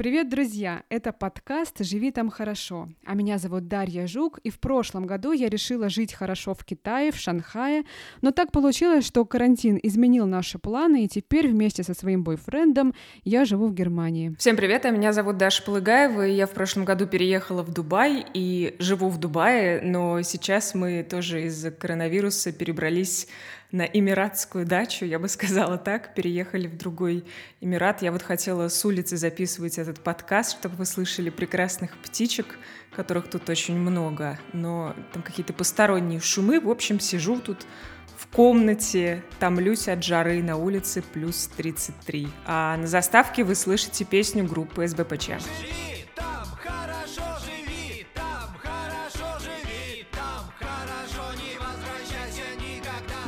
Привет, друзья! Это подкаст «Живи там хорошо». А меня зовут Дарья Жук, и в прошлом году я решила жить хорошо в Китае, в Шанхае, но так получилось, что карантин изменил наши планы, и теперь вместе со своим бойфрендом я живу в Германии. Всем привет, а меня зовут Даша Полыгаева, и я в прошлом году переехала в Дубай и живу в Дубае, но сейчас мы тоже из-за коронавируса перебрались на эмиратскую дачу, я бы сказала так, переехали в другой Эмират. Я вот хотела с улицы записывать этот подкаст, чтобы вы слышали прекрасных птичек, которых тут очень много, но там какие-то посторонние шумы. В общем, сижу тут в комнате, томлюсь от жары на улице плюс 33. А на заставке вы слышите песню группы СБПЧ.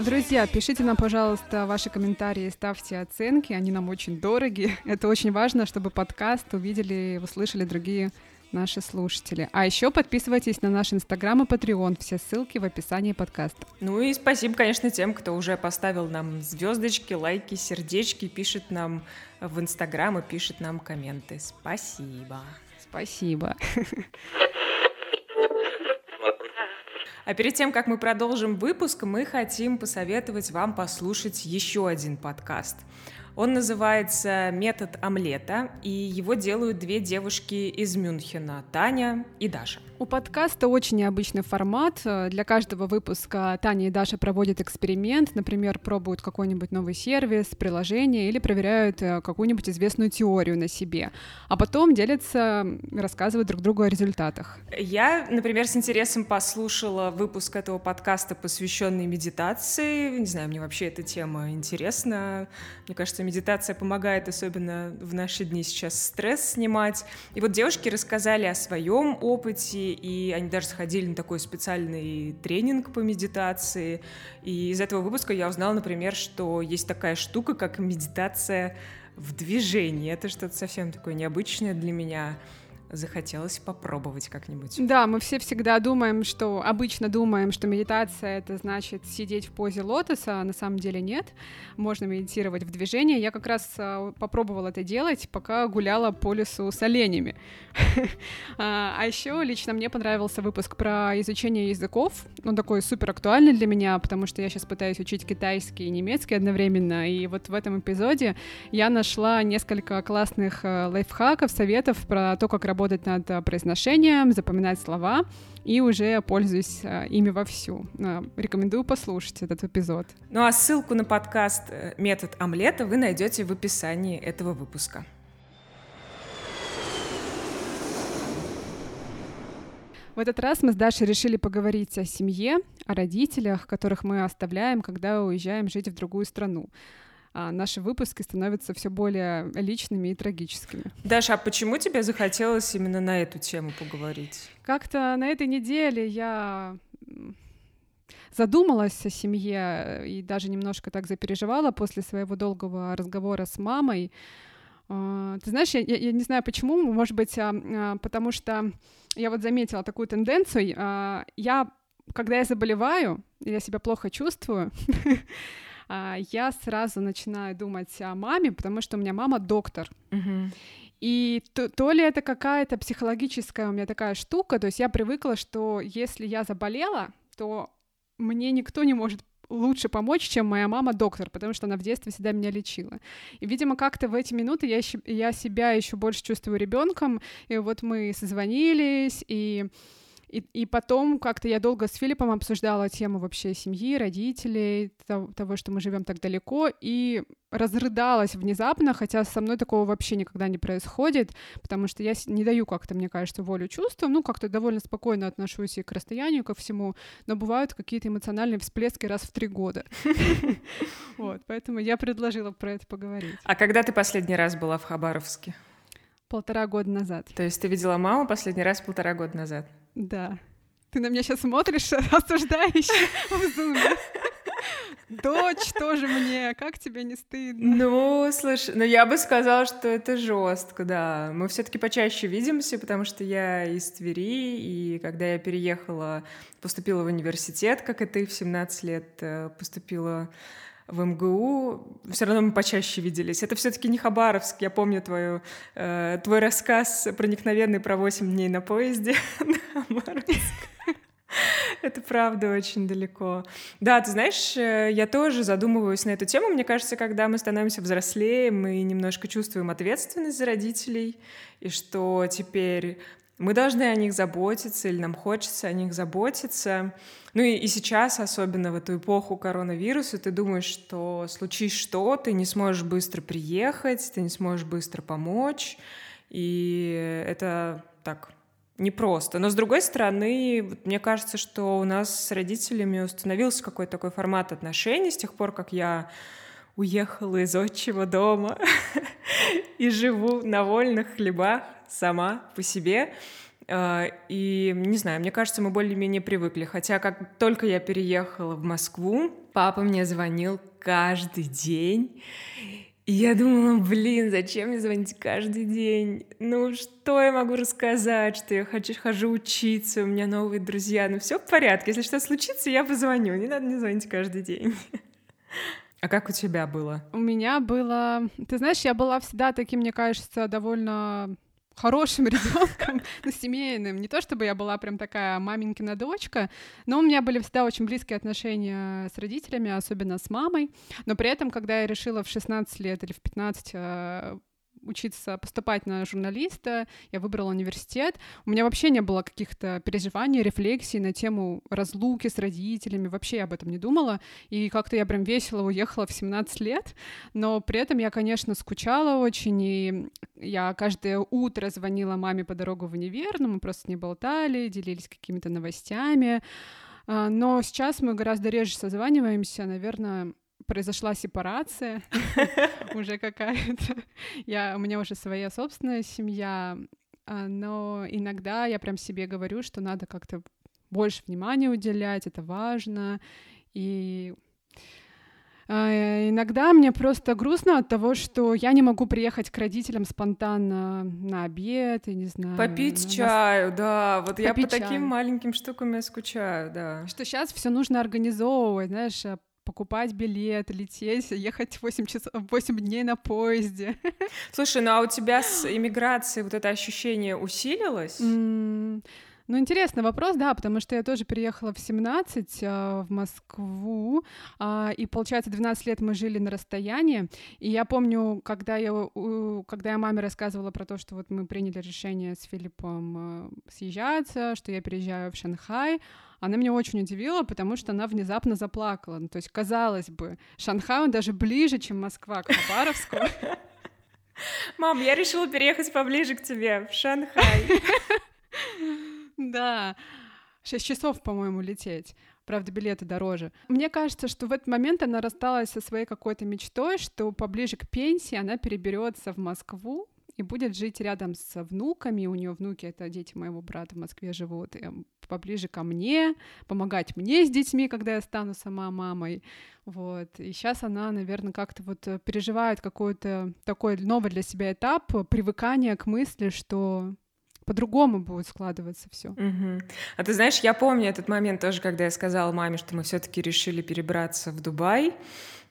Друзья, пишите нам, пожалуйста, ваши комментарии, ставьте оценки, они нам очень дороги. Это очень важно, чтобы подкаст увидели, услышали другие наши слушатели. А еще подписывайтесь на наш Инстаграм и Patreon. Все ссылки в описании подкаста. Ну и спасибо, конечно, тем, кто уже поставил нам звездочки, лайки, сердечки, пишет нам в Инстаграм и пишет нам комменты. Спасибо. Спасибо. А перед тем, как мы продолжим выпуск, мы хотим посоветовать вам послушать еще один подкаст. Он называется «Метод омлета», и его делают две девушки из Мюнхена, Таня и Даша. У подкаста очень необычный формат. Для каждого выпуска Таня и Даша проводят эксперимент, например, пробуют какой-нибудь новый сервис, приложение или проверяют э, какую-нибудь известную теорию на себе, а потом делятся, рассказывают друг другу о результатах. Я, например, с интересом послушала выпуск этого подкаста, посвященный медитации. Не знаю, мне вообще эта тема интересна. Мне кажется, медитация помогает, особенно в наши дни сейчас стресс снимать. И вот девушки рассказали о своем опыте, и они даже сходили на такой специальный тренинг по медитации. И из этого выпуска я узнала, например, что есть такая штука, как медитация в движении. Это что-то совсем такое необычное для меня захотелось попробовать как-нибудь. Да, мы все всегда думаем, что обычно думаем, что медитация это значит сидеть в позе лотоса, а на самом деле нет. Можно медитировать в движении. Я как раз а, попробовала это делать, пока гуляла по лесу с оленями. А, а еще лично мне понравился выпуск про изучение языков. Он такой супер актуальный для меня, потому что я сейчас пытаюсь учить китайский и немецкий одновременно. И вот в этом эпизоде я нашла несколько классных э, лайфхаков, советов про то, как работать работать над э, произношением, запоминать слова, и уже пользуюсь э, ими вовсю. Э, рекомендую послушать этот эпизод. Ну а ссылку на подкаст «Метод омлета» вы найдете в описании этого выпуска. В этот раз мы с Дашей решили поговорить о семье, о родителях, которых мы оставляем, когда уезжаем жить в другую страну наши выпуски становятся все более личными и трагическими. Даша, а почему тебе захотелось именно на эту тему поговорить? Как-то на этой неделе я задумалась о семье и даже немножко так запереживала после своего долгого разговора с мамой. А, ты знаешь, я, я, не знаю почему, может быть, а, а, потому что я вот заметила такую тенденцию. Я, когда я заболеваю, я себя плохо чувствую, А, я сразу начинаю думать о маме, потому что у меня мама доктор. Uh-huh. И то, то ли это какая-то психологическая у меня такая штука, то есть я привыкла, что если я заболела, то мне никто не может лучше помочь, чем моя мама доктор, потому что она в детстве всегда меня лечила. И, видимо, как-то в эти минуты я, я себя еще больше чувствую ребенком. И вот мы созвонились, и и, и потом как-то я долго с Филиппом обсуждала тему вообще семьи, родителей, того, того что мы живем так далеко, и разрыдалась внезапно, хотя со мной такого вообще никогда не происходит, потому что я не даю как-то, мне кажется, волю чувствам, ну, как-то довольно спокойно отношусь и к расстоянию, ко всему, но бывают какие-то эмоциональные всплески раз в три года. Вот, поэтому я предложила про это поговорить. А когда ты последний раз была в Хабаровске? Полтора года назад. То есть ты видела маму последний раз полтора года назад? Да. Ты на меня сейчас смотришь осуждающе в зуме. Дочь тоже мне, как тебе не стыдно? Ну, слушай, ну я бы сказала, что это жестко, да. Мы все-таки почаще видимся, потому что я из Твери, и когда я переехала, поступила в университет, как и ты, в 17 лет э, поступила в МГУ, все равно мы почаще виделись. Это все-таки не Хабаровск. Я помню твою, э, твой рассказ проникновенный про 8 дней на поезде. Это правда очень далеко. Да, ты знаешь, э, я тоже задумываюсь на эту тему. Мне кажется, когда мы становимся взрослее, мы немножко чувствуем ответственность за родителей, и что теперь мы должны о них заботиться, или нам хочется о них заботиться. Ну и, и сейчас, особенно в эту эпоху коронавируса, ты думаешь, что случись что, ты не сможешь быстро приехать, ты не сможешь быстро помочь, и это так непросто. Но с другой стороны, мне кажется, что у нас с родителями установился какой-то такой формат отношений с тех пор, как я уехала из отчего дома и живу на вольных хлебах сама по себе. А, и не знаю, мне кажется, мы более-менее привыкли. Хотя как только я переехала в Москву, папа мне звонил каждый день. И я думала, блин, зачем мне звонить каждый день? Ну, что я могу рассказать, что я хочу, хожу учиться, у меня новые друзья. Ну, все в порядке. Если что случится, я позвоню. Не надо мне звонить каждый день. А как у тебя было? У меня было... Ты знаешь, я была всегда таким, мне кажется, довольно хорошим ребенком, ну, семейным. Не то чтобы я была прям такая маменькина дочка, но у меня были всегда очень близкие отношения с родителями, особенно с мамой. Но при этом, когда я решила в 16 лет или в 15 учиться, поступать на журналиста, я выбрала университет. У меня вообще не было каких-то переживаний, рефлексий на тему разлуки с родителями, вообще я об этом не думала. И как-то я прям весело уехала в 17 лет, но при этом я, конечно, скучала очень, и я каждое утро звонила маме по дорогу в универ, но мы просто не болтали, делились какими-то новостями. А, но сейчас мы гораздо реже созваниваемся, наверное, произошла сепарация уже какая-то. Я, у меня уже своя собственная семья, а, но иногда я прям себе говорю, что надо как-то больше внимания уделять, это важно. И а, иногда мне просто грустно от того, что я не могу приехать к родителям спонтанно на обед, я не знаю. Попить на... чаю, да. Вот Попить я по чай. таким маленьким штукам я скучаю, да. Что сейчас все нужно организовывать, знаешь, покупать билет, лететь, ехать 8, часов, 8 дней на поезде. Слушай, ну а у тебя с иммиграцией вот это ощущение усилилось? Mm, ну, интересный вопрос, да, потому что я тоже переехала в 17 э, в Москву, э, и, получается, 12 лет мы жили на расстоянии, и я помню, когда я, э, когда я маме рассказывала про то, что вот мы приняли решение с Филиппом э, съезжаться, что я переезжаю в Шанхай, она меня очень удивила, потому что она внезапно заплакала. Ну, то есть, казалось бы, Шанхай, он даже ближе, чем Москва к Хабаровску. Мам, я решила переехать поближе к тебе, в Шанхай. Да, шесть часов, по-моему, лететь. Правда, билеты дороже. Мне кажется, что в этот момент она рассталась со своей какой-то мечтой, что поближе к пенсии она переберется в Москву, и будет жить рядом с внуками. У нее внуки это дети моего брата в Москве живут, и поближе ко мне, помогать мне с детьми, когда я стану сама мамой. Вот. И сейчас она, наверное, как-то вот переживает какой-то такой новый для себя этап привыкания к мысли, что по-другому будет складываться все. Угу. А ты знаешь, я помню этот момент тоже, когда я сказала маме, что мы все-таки решили перебраться в Дубай.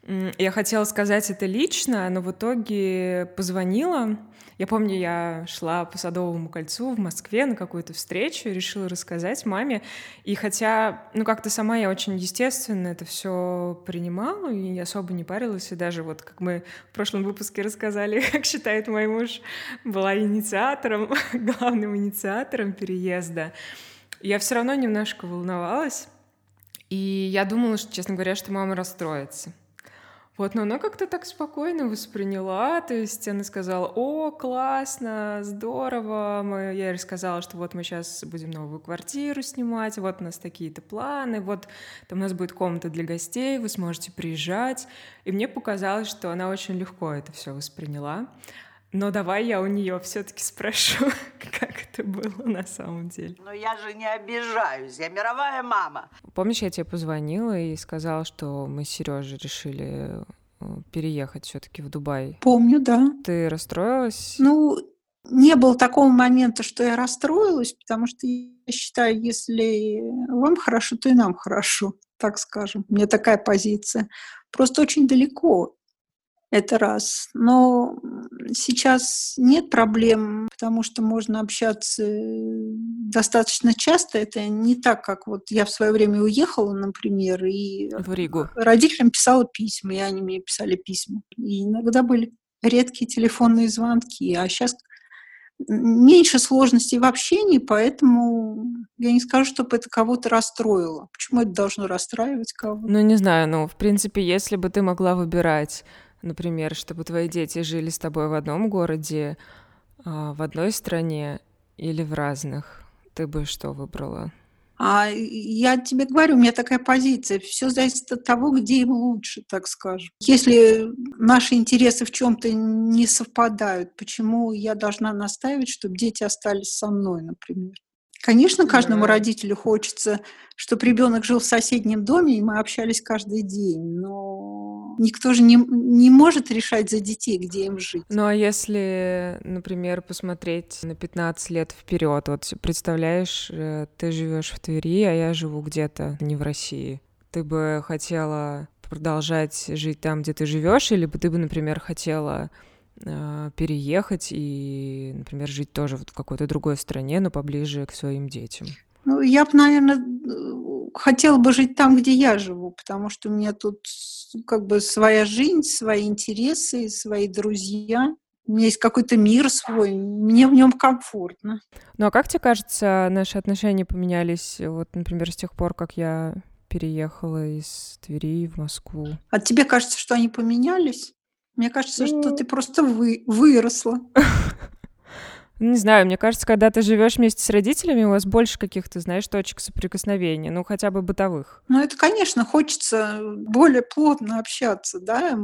Я хотела сказать это лично, но в итоге позвонила я помню, я шла по Садовому кольцу в Москве на какую-то встречу, решила рассказать маме. И хотя, ну, как-то сама я очень естественно это все принимала и особо не парилась. И даже вот, как мы в прошлом выпуске рассказали, как считает мой муж, была инициатором, главным инициатором переезда. Я все равно немножко волновалась. И я думала, что, честно говоря, что мама расстроится. Вот, но она как-то так спокойно восприняла, то есть она сказала, о, классно, здорово, мы, я ей рассказала, что вот мы сейчас будем новую квартиру снимать, вот у нас такие-то планы, вот там у нас будет комната для гостей, вы сможете приезжать, и мне показалось, что она очень легко это все восприняла. Но давай я у нее все-таки спрошу, как это было на самом деле. Но я же не обижаюсь, я мировая мама. Помнишь, я тебе позвонила и сказала, что мы с Сережей решили э, переехать все-таки в Дубай? Помню, да. Ты расстроилась? Ну, не было такого момента, что я расстроилась, потому что я считаю, если вам хорошо, то и нам хорошо. так скажем. У меня такая позиция. Просто очень далеко. Это раз. Но сейчас нет проблем, потому что можно общаться э, достаточно часто. Это не так, как вот я в свое время уехала, например, и в Ригу. родителям писала письма, и они мне писали письма. И иногда были редкие телефонные звонки, а сейчас меньше сложностей в общении, поэтому я не скажу, чтобы это кого-то расстроило. Почему это должно расстраивать кого-то? Ну, не знаю, ну, в принципе, если бы ты могла выбирать, например, чтобы твои дети жили с тобой в одном городе, а, в одной стране или в разных, ты бы что выбрала? А я тебе говорю, у меня такая позиция. Все зависит от того, где им лучше, так скажем. Если наши интересы в чем-то не совпадают, почему я должна настаивать, чтобы дети остались со мной, например? Конечно, каждому родителю хочется, чтобы ребенок жил в соседнем доме, и мы общались каждый день, но никто же не, не может решать за детей, где им жить. Ну а если, например, посмотреть на 15 лет вперед, вот представляешь, э, ты живешь в Твери, а я живу где-то не в России. Ты бы хотела продолжать жить там, где ты живешь, или бы ты бы, например, хотела переехать и, например, жить тоже вот в какой-то другой стране, но поближе к своим детям? Ну, я бы, наверное, хотела бы жить там, где я живу, потому что у меня тут как бы своя жизнь, свои интересы, свои друзья. У меня есть какой-то мир свой, мне в нем комфортно. Ну а как тебе кажется, наши отношения поменялись, вот, например, с тех пор, как я переехала из Твери в Москву? А тебе кажется, что они поменялись? Мне кажется, что ну. ты просто вы, выросла. Не знаю, мне кажется, когда ты живешь вместе с родителями, у вас больше каких-то, знаешь, точек соприкосновения, ну хотя бы бытовых. Ну это, конечно, хочется более плотно общаться, да.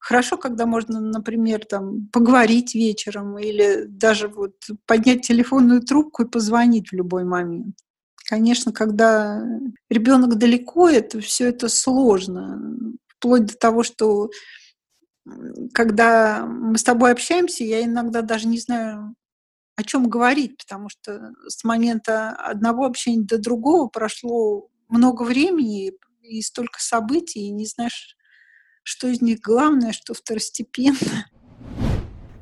Хорошо, когда можно, например, там поговорить вечером или даже вот поднять телефонную трубку и позвонить в любой момент. Конечно, когда ребенок далеко, это все это сложно, вплоть до того, что когда мы с тобой общаемся, я иногда даже не знаю, о чем говорить, потому что с момента одного общения до другого прошло много времени и столько событий, и не знаешь, что из них главное, что второстепенно.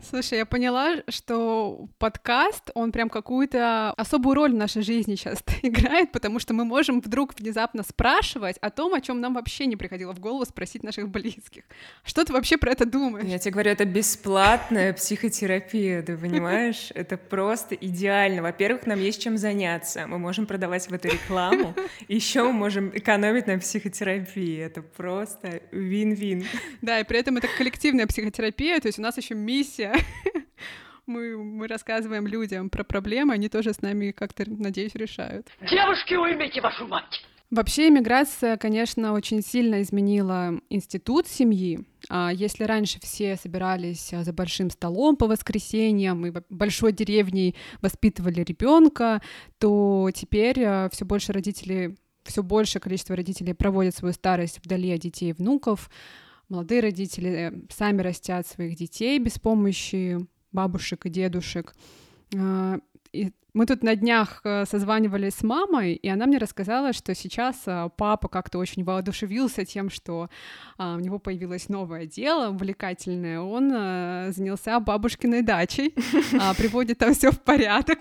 Слушай, я поняла, что подкаст, он прям какую-то особую роль в нашей жизни сейчас играет, потому что мы можем вдруг внезапно спрашивать о том, о чем нам вообще не приходило в голову спросить наших близких. Что ты вообще про это думаешь? Я тебе говорю, это бесплатная психотерапия, ты понимаешь? Это просто идеально. Во-первых, нам есть чем заняться. Мы можем продавать в эту рекламу. Еще мы можем экономить на психотерапии. Это просто вин-вин. Да, и при этом это коллективная психотерапия, то есть у нас еще миссия мы, мы рассказываем людям про проблемы, они тоже с нами как-то, надеюсь, решают. Девушки, уймите вашу мать! Вообще иммиграция, конечно, очень сильно изменила институт семьи. А если раньше все собирались за большим столом по воскресеньям и большой деревней воспитывали ребенка, то теперь э, все больше родителей, все большее количество родителей проводят свою старость вдали от детей и внуков, молодые родители э, сами растят своих детей без помощи бабушек и дедушек. А, и мы тут на днях э, созванивались с мамой, и она мне рассказала, что сейчас э, папа как-то очень воодушевился тем, что а, у него появилось новое дело увлекательное. Он занялся бабушкиной дачей, а, приводит там все в порядок,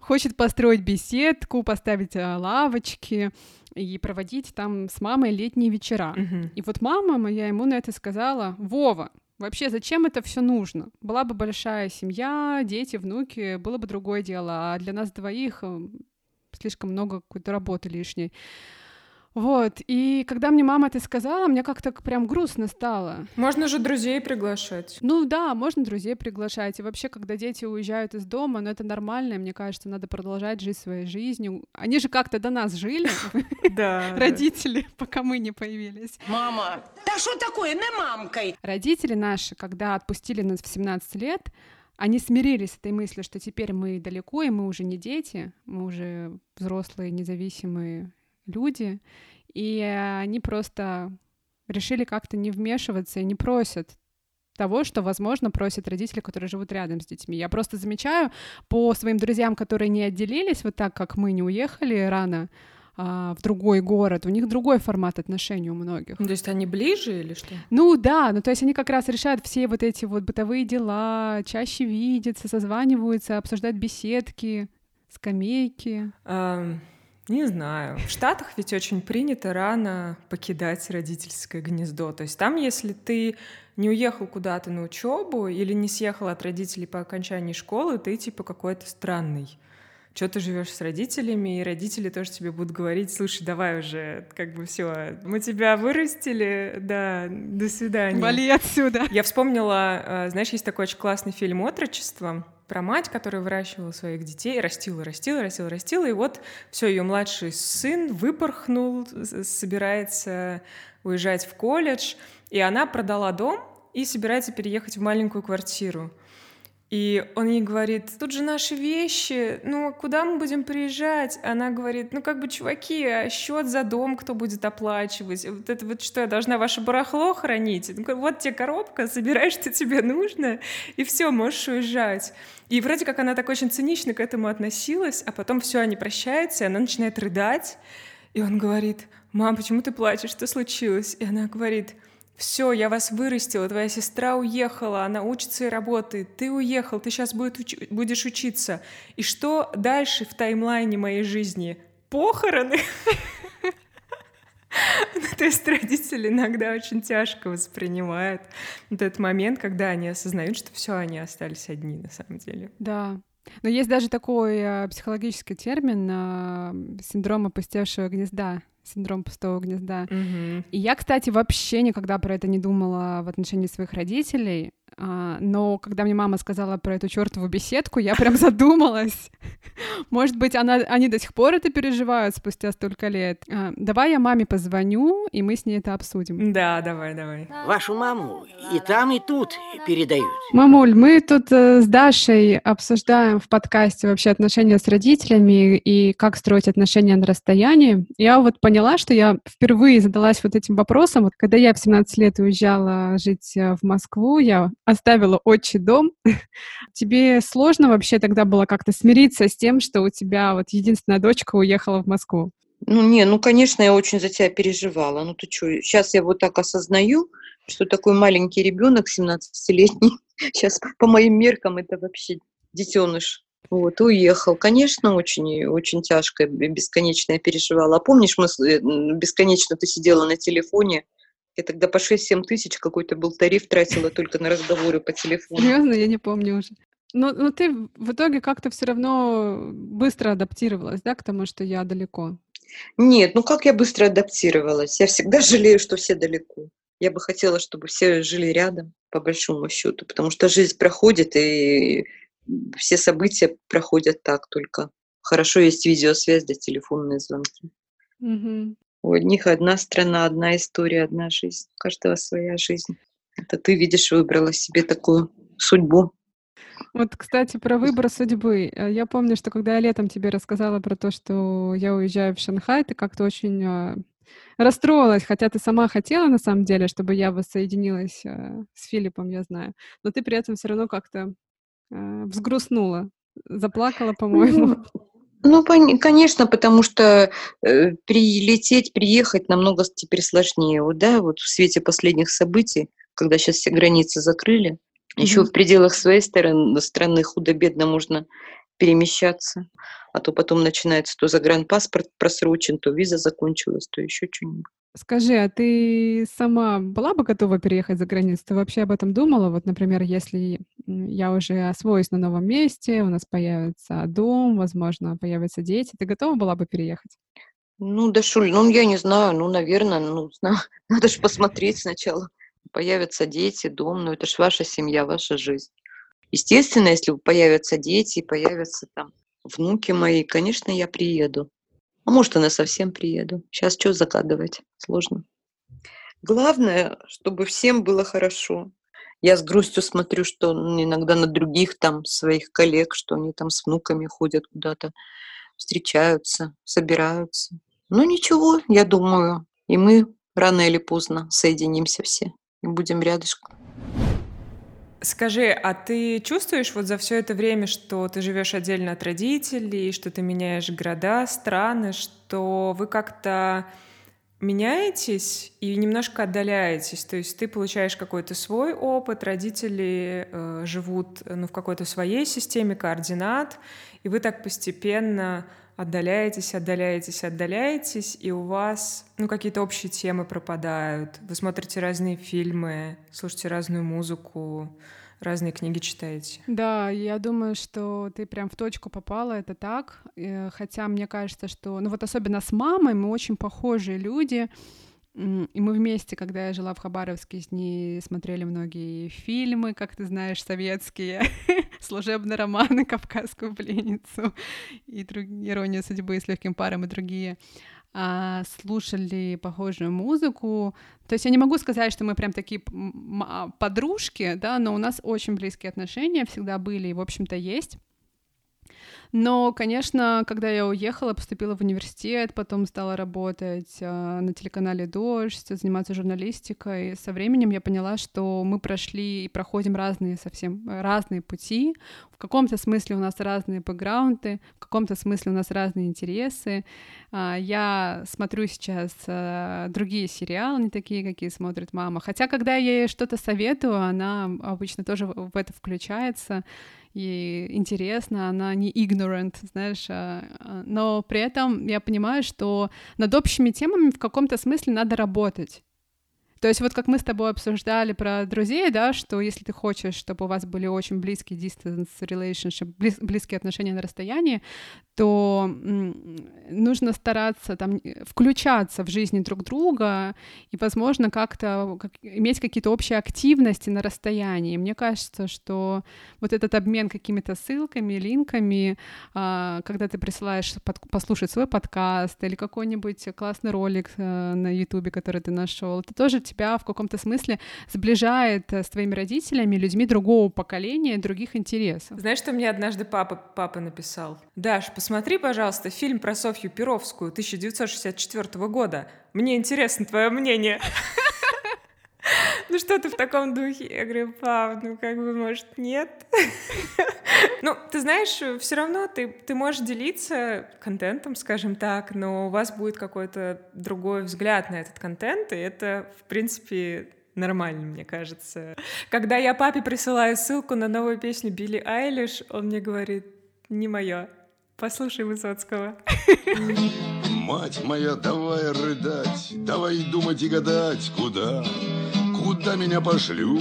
хочет построить беседку, поставить лавочки, и проводить там с мамой летние вечера. Uh-huh. И вот мама моя ему на это сказала, Вова, вообще зачем это все нужно? Была бы большая семья, дети, внуки, было бы другое дело, а для нас двоих э, слишком много какой-то работы лишней. Вот, и когда мне мама это сказала, мне как-то прям грустно стало. Можно же друзей приглашать. Ну да, можно друзей приглашать. И вообще, когда дети уезжают из дома, ну это нормально, мне кажется, надо продолжать жить своей жизнью. Они же как-то до нас жили, родители, пока мы не появились. Мама, да что такое, не мамкой? Родители наши, когда отпустили нас в 17 лет, они смирились с этой мыслью, что теперь мы далеко, и мы уже не дети, мы уже взрослые, независимые люди, и они просто решили как-то не вмешиваться и не просят того, что, возможно, просят родители, которые живут рядом с детьми. Я просто замечаю по своим друзьям, которые не отделились вот так, как мы не уехали рано, а, в другой город, у них другой формат отношений у многих. Ну, то есть они ближе или что? Ну да, ну то есть они как раз решают все вот эти вот бытовые дела, чаще видятся, созваниваются, обсуждают беседки, скамейки. Um... Не знаю. В Штатах ведь очень принято рано покидать родительское гнездо. То есть там, если ты не уехал куда-то на учебу или не съехал от родителей по окончании школы, ты типа какой-то странный. Что ты живешь с родителями, и родители тоже тебе будут говорить, слушай, давай уже, как бы все, мы тебя вырастили, да, до свидания. Вали отсюда. Я вспомнила, э, знаешь, есть такой очень классный фильм «Отрочество», про мать, которая выращивала своих детей, растила, растила, растила, растила, и вот все, ее младший сын выпорхнул, собирается уезжать в колледж, и она продала дом и собирается переехать в маленькую квартиру. И он ей говорит, тут же наши вещи, ну куда мы будем приезжать? Она говорит, ну как бы, чуваки, а счет за дом кто будет оплачивать? Вот это вот что, я должна ваше барахло хранить? Вот тебе коробка, собирай, что тебе нужно, и все, можешь уезжать. И вроде как она так очень цинично к этому относилась, а потом все, они прощаются, и она начинает рыдать, и он говорит, мам, почему ты плачешь, что случилось? И она говорит, все, я вас вырастила, твоя сестра уехала, она учится и работает, ты уехал, ты сейчас будет уч- будешь учиться. И что дальше в таймлайне моей жизни? Похороны? Ну, то есть родители иногда очень тяжко воспринимают этот момент, когда они осознают, что все, они остались одни на самом деле. Да. Но есть даже такой э, психологический термин э, синдром опустевшего гнезда синдром пустого гнезда. Mm-hmm. И я, кстати, вообще никогда про это не думала в отношении своих родителей. А, но когда мне мама сказала про эту чертову беседку, я прям задумалась. Может быть, она, они до сих пор это переживают спустя столько лет. А, давай я маме позвоню, и мы с ней это обсудим. Да, давай, давай. Вашу маму и там, и тут передают. Мамуль, мы тут э, с Дашей обсуждаем в подкасте вообще отношения с родителями и как строить отношения на расстоянии. Я вот поняла, что я впервые задалась вот этим вопросом. Вот когда я в 17 лет уезжала жить э, в Москву, я оставила отчий дом. Тебе сложно вообще тогда было как-то смириться с тем, что у тебя вот единственная дочка уехала в Москву? Ну, не, ну, конечно, я очень за тебя переживала. Ну, ты что, сейчас я вот так осознаю, что такой маленький ребенок, 17-летний, сейчас по моим меркам это вообще детеныш. Вот, уехал. Конечно, очень, очень тяжко, бесконечно я переживала. А помнишь, мы э, бесконечно ты сидела на телефоне, я тогда по 6-7 тысяч какой-то был тариф, тратила только на разговоры по телефону. Серьезно, я не помню уже. Но, но ты в итоге как-то все равно быстро адаптировалась, да, к тому, что я далеко? Нет, ну как я быстро адаптировалась? Я всегда жалею, что все далеко. Я бы хотела, чтобы все жили рядом, по большому счету, потому что жизнь проходит, и все события проходят так только. Хорошо есть видеосвязь да телефонные звонки. Угу. У одних одна страна, одна история, одна жизнь. У каждого своя жизнь. Это ты, видишь, выбрала себе такую судьбу. Вот, кстати, про выбор судьбы. Э, я помню, что когда я летом тебе рассказала про то, что я уезжаю в Шанхай, ты как-то очень э, расстроилась, хотя ты сама хотела, на самом деле, чтобы я воссоединилась э, с Филиппом, я знаю. Но ты при этом все равно как-то взгрустнула, заплакала, по-моему. Ну, конечно, потому что э, прилететь, приехать намного теперь сложнее. Вот, да, вот в свете последних событий, когда сейчас все границы закрыли, mm-hmm. еще в пределах своей стороны, страны худо-бедно можно перемещаться, а то потом начинается то загранпаспорт просрочен, то виза закончилась, то еще что-нибудь. Скажи, а ты сама была бы готова переехать за границу? Ты вообще об этом думала? Вот, например, если я уже освоюсь на новом месте, у нас появится дом, возможно, появятся дети, ты готова была бы переехать? Ну, да, Шуль, ну, я не знаю, ну, наверное, ну, надо же посмотреть сначала. Появятся дети, дом, ну, это же ваша семья, ваша жизнь. Естественно, если появятся дети, появятся там внуки мои, конечно, я приеду. А может, и совсем приеду. Сейчас что загадывать? Сложно. Главное, чтобы всем было хорошо. Я с грустью смотрю, что иногда на других там своих коллег, что они там с внуками ходят куда-то, встречаются, собираются. Ну ничего, я думаю, и мы рано или поздно соединимся все и будем рядышком. Скажи, а ты чувствуешь вот за все это время, что ты живешь отдельно от родителей, что ты меняешь города, страны, что вы как-то меняетесь и немножко отдаляетесь. То есть ты получаешь какой-то свой опыт, родители э, живут ну, в какой-то своей системе координат, и вы так постепенно отдаляетесь, отдаляетесь, отдаляетесь, и у вас ну, какие-то общие темы пропадают. Вы смотрите разные фильмы, слушаете разную музыку, разные книги читаете. Да, я думаю, что ты прям в точку попала, это так. Э, хотя мне кажется, что, ну вот особенно с мамой мы очень похожие люди. И мы вместе, когда я жила в Хабаровске, с ней смотрели многие фильмы, как ты знаешь, советские, служебные романы, «Кавказскую пленницу» и друг... «Ирония судьбы» с легким паром и другие а, слушали похожую музыку. То есть я не могу сказать, что мы прям такие а, подружки, да, но у нас очень близкие отношения всегда были и, в общем-то, есть. Но, конечно, когда я уехала, поступила в университет, потом стала работать э, на телеканале «Дождь», заниматься журналистикой, со временем я поняла, что мы прошли и проходим разные совсем разные пути. В каком-то смысле у нас разные бэкграунды, в каком-то смысле у нас разные интересы. Э, я смотрю сейчас э, другие сериалы, не такие, какие смотрит мама. Хотя, когда я ей что-то советую, она обычно тоже в это включается и интересно, она не ignorant, знаешь, а, а, но при этом я понимаю, что над общими темами в каком-то смысле надо работать. То есть вот как мы с тобой обсуждали про друзей, да, что если ты хочешь, чтобы у вас были очень близкие distance relationship, близ, близкие отношения на расстоянии, то нужно стараться там включаться в жизни друг друга и, возможно, как-то как, иметь какие-то общие активности на расстоянии. Мне кажется, что вот этот обмен какими-то ссылками, линками, а, когда ты присылаешь под, послушать свой подкаст или какой-нибудь классный ролик э, на Ютубе, который ты нашел, это тоже тебя в каком-то смысле сближает с твоими родителями, людьми другого поколения, других интересов. Знаешь, что мне однажды папа, папа написал? Даш, посмотри, пожалуйста, фильм про Софью Перовскую 1964 года. Мне интересно твое мнение. Ну что-то в таком духе. Я говорю, пап, ну как бы, может, нет? Ну, ты знаешь, все равно ты, ты можешь делиться контентом, скажем так, но у вас будет какой-то другой взгляд на этот контент, и это, в принципе, нормально, мне кажется. Когда я папе присылаю ссылку на новую песню Билли Айлиш, он мне говорит, не мое. Послушай Высоцкого. Мать моя, давай рыдать, давай думать и гадать, куда, куда меня пошлют.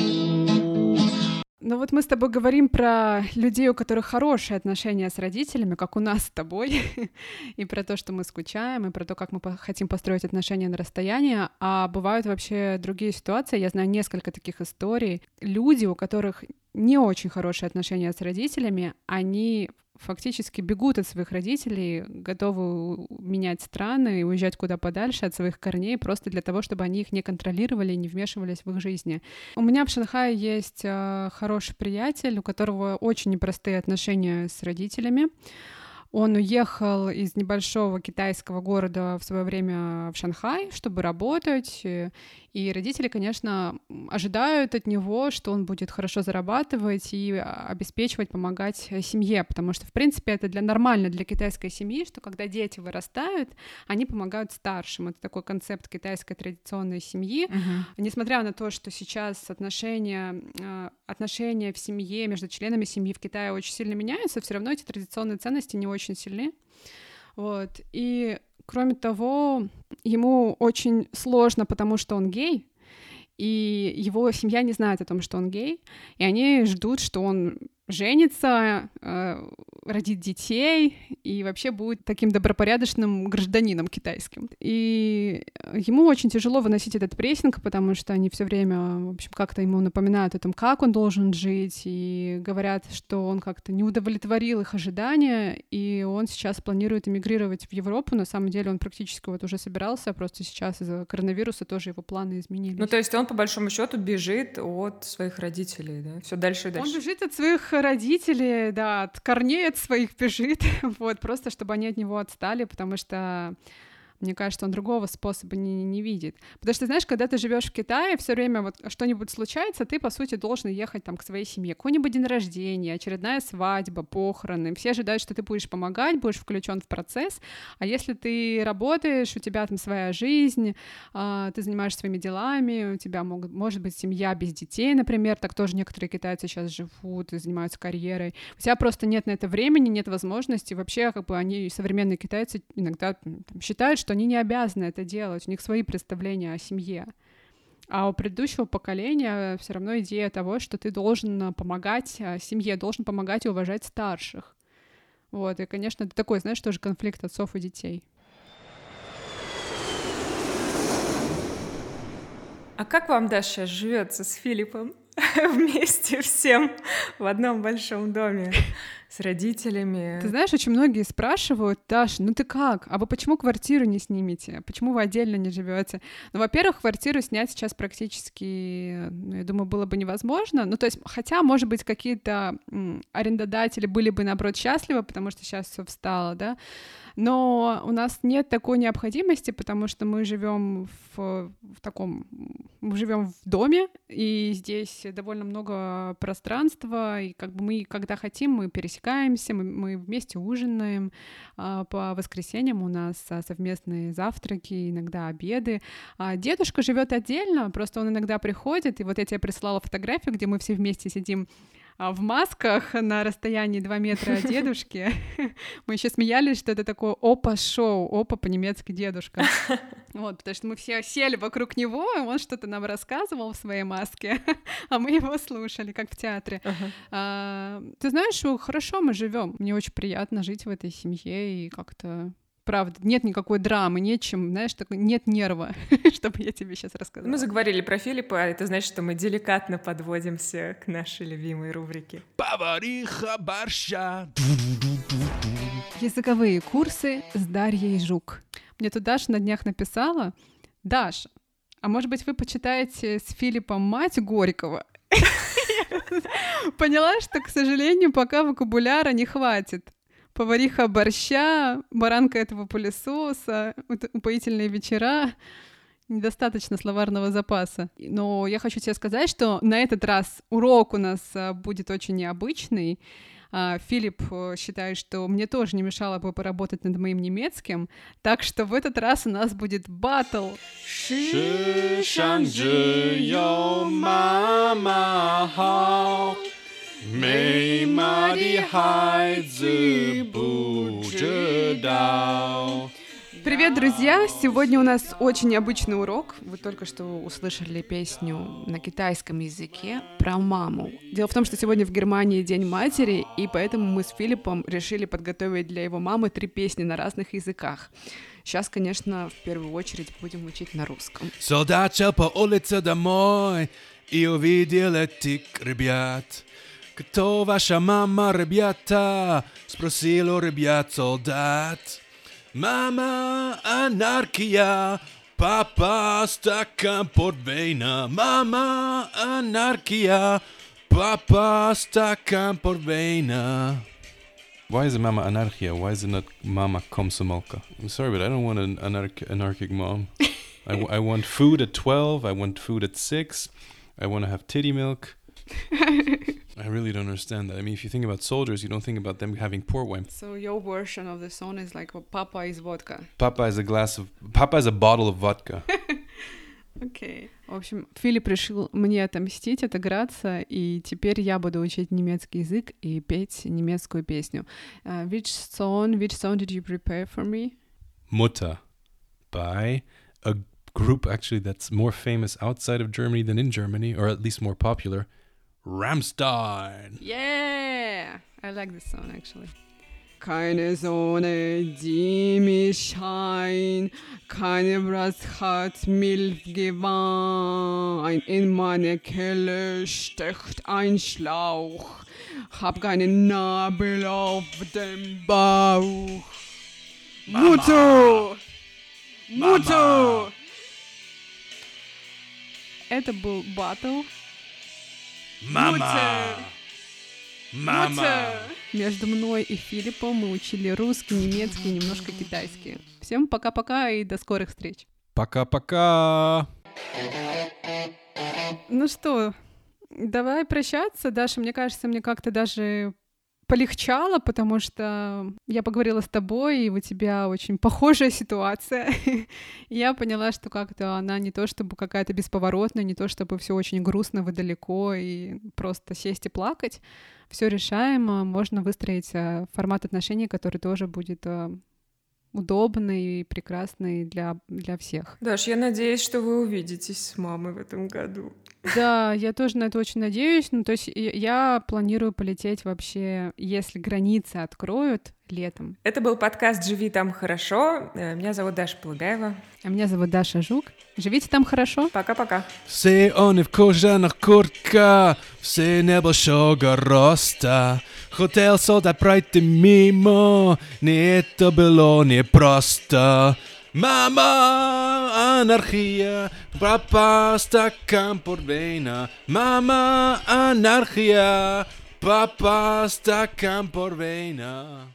Ну вот мы с тобой говорим про людей, у которых хорошие отношения с родителями, как у нас с тобой, и про то, что мы скучаем, и про то, как мы хотим построить отношения на расстоянии. А бывают вообще другие ситуации. Я знаю несколько таких историй. Люди, у которых не очень хорошие отношения с родителями, они фактически бегут от своих родителей, готовы менять страны и уезжать куда подальше от своих корней просто для того, чтобы они их не контролировали и не вмешивались в их жизни. У меня в Шанхае есть э, хороший приятель, у которого очень непростые отношения с родителями. Он уехал из небольшого китайского города в свое время в Шанхай, чтобы работать. И родители, конечно, ожидают от него, что он будет хорошо зарабатывать и обеспечивать, помогать семье, потому что, в принципе, это для нормально для китайской семьи, что когда дети вырастают, они помогают старшим. Это такой концепт китайской традиционной семьи. Uh-huh. Несмотря на то, что сейчас отношения, а, отношения в семье между членами семьи в Китае очень сильно меняются, все равно эти традиционные ценности не очень сильны. Вот. И Кроме того, ему очень сложно, потому что он гей, и его семья не знает о том, что он гей, и они ждут, что он женится, э, родит детей и вообще будет таким добропорядочным гражданином китайским. И ему очень тяжело выносить этот прессинг, потому что они все время, в общем, как-то ему напоминают о том, как он должен жить, и говорят, что он как-то не удовлетворил их ожидания, и он сейчас планирует эмигрировать в Европу. На самом деле он практически вот уже собирался, просто сейчас из-за коронавируса тоже его планы изменились. Ну, то есть он, по большому счету, бежит от своих родителей, да? Все дальше и дальше. Он бежит от своих родители, да, от корней от своих бежит, вот, просто чтобы они от него отстали, потому что Мне кажется, он другого способа не, не видит. Потому что, знаешь, когда ты живешь в Китае, все время вот что-нибудь случается, ты, по сути, должен ехать там к своей семье. Какой-нибудь день рождения, очередная свадьба, похороны. Все ожидают, что ты будешь помогать, будешь включен в процесс. А если ты работаешь, у тебя там своя жизнь, а, ты занимаешься своими делами, у тебя могут, может быть семья без детей, например, так тоже некоторые китайцы сейчас живут и занимаются карьерой. У тебя просто нет на это времени, нет возможности. Вообще, как бы они, современные китайцы, иногда там, считают, что они не обязаны это делать, у них свои представления о семье. А у предыдущего поколения все равно идея того, что ты должен помогать а, семье, должен помогать и уважать старших. Вот, и, конечно, это такой, знаешь, тоже конфликт отцов и детей. А как вам, Даша, живется с Филиппом? Вместе всем в одном большом доме с родителями. Ты знаешь, очень многие спрашивают, Даша, ну ты как? А вы почему квартиру не снимете? Почему вы отдельно не живете? Ну, во-первых, квартиру снять сейчас практически, ну, я думаю, было бы невозможно. Ну, то есть, хотя, может быть, какие-то арендодатели были бы, наоборот, счастливы, потому что сейчас все встало, да, но у нас нет такой необходимости, потому что мы живем в, в таком, мы живем в доме, и здесь довольно много пространства, и как бы мы, когда хотим, мы пересекаемся, мы, мы вместе ужинаем, а, по воскресеньям у нас а, совместные завтраки, иногда обеды. А дедушка живет отдельно, просто он иногда приходит, и вот я тебе прислала фотографию, где мы все вместе сидим в масках на расстоянии 2 метра от дедушки. Мы еще смеялись, что это такое опа-шоу, опа по-немецки дедушка. Вот, потому что мы все сели вокруг него, и он что-то нам рассказывал в своей маске, а мы его слушали, как в театре. Uh-huh. А, ты знаешь, хорошо мы живем. Мне очень приятно жить в этой семье и как-то Правда, нет никакой драмы, нечем, знаешь, такой, нет нерва, чтобы я тебе сейчас рассказала. Мы заговорили про Филиппа, а это значит, что мы деликатно подводимся к нашей любимой рубрике. Повариха борща. Языковые курсы с Дарьей Жук. Мне тут Даша на днях написала, Даша, а может быть вы почитаете с Филиппом мать Горького? Поняла, что, к сожалению, пока вокабуляра не хватит повариха борща, баранка этого пылесоса, упоительные вечера. Недостаточно словарного запаса. Но я хочу тебе сказать, что на этот раз урок у нас а, будет очень необычный. А, Филипп э, считает, что мне тоже не мешало бы поработать над моим немецким, так что в этот раз у нас будет батл. Мама Привет, друзья! Сегодня у нас очень необычный урок. Вы только что услышали песню на китайском языке про маму. Дело в том, что сегодня в Германии День матери, и поэтому мы с Филиппом решили подготовить для его мамы три песни на разных языках. Сейчас, конечно, в первую очередь будем учить на русском. Солдат шел по улице домой и увидел этих ребят. כתוב השממה רביעתה, ספרסילו רביעת סולדת. Mama anarchia, papa sta camporvena. Mama anarchia, papa sta camporvena. Why is it Mama Anarchia? Why is it not Mama Komsomolka? I'm sorry, but I don't want an anarch- anarchic mom. I, w- I want food at 12. I want food at 6. I want to have titty milk. I really don't understand that. I mean, if you think about soldiers, you don't think about them having port wine. So your version of the song is like well, Papa is vodka. Papa is a glass of Papa is a bottle of vodka. Окей. Okay. В общем, Филипп решил мне отомстить, отыграться, и теперь я буду учить немецкий язык и петь немецкую песню. Uh, which song, which song did you prepare for me? Mutter by a group actually that's more famous outside of Germany than in Germany, or at least more popular. Ramstein. Yeah, I like this song actually. Keine Sonne, die mich scheint, keine Bratz hat Milch geweint, in meine Kelle steckt ein Schlauch, hab keinen Nabel auf dem Bauch. Mama. Mutter! Mutter! Это был батл Мама! Мама! Между мной и Филиппом мы учили русский, немецкий, немножко китайский. Всем пока-пока и до скорых встреч. Пока-пока! Ну что, давай прощаться, Даша. Мне кажется, мне как-то даже полегчало, потому что я поговорила с тобой, и у тебя очень похожая ситуация. я поняла, что как-то она не то чтобы какая-то бесповоротная, не то чтобы все очень грустно, вы далеко, и просто сесть и плакать. Все решаемо, можно выстроить э, формат отношений, который тоже будет э, удобный и прекрасный для, для всех. Даш, я надеюсь, что вы увидитесь с мамой в этом году. Да, я тоже на это очень надеюсь. Ну, то есть я планирую полететь вообще, если границы откроют, летом. Это был подкаст «Живи там хорошо». Э, меня зовут Даша Плагаева. А меня зовут Даша Жук. Живите там хорошо. Пока-пока. Все они в кожаных куртках, все небольшого роста. Хотел солдат пройти мимо, не это было непросто. Мама, анархия, папа, стакан порвейна. Мама, анархия, папа, стакан порвейна.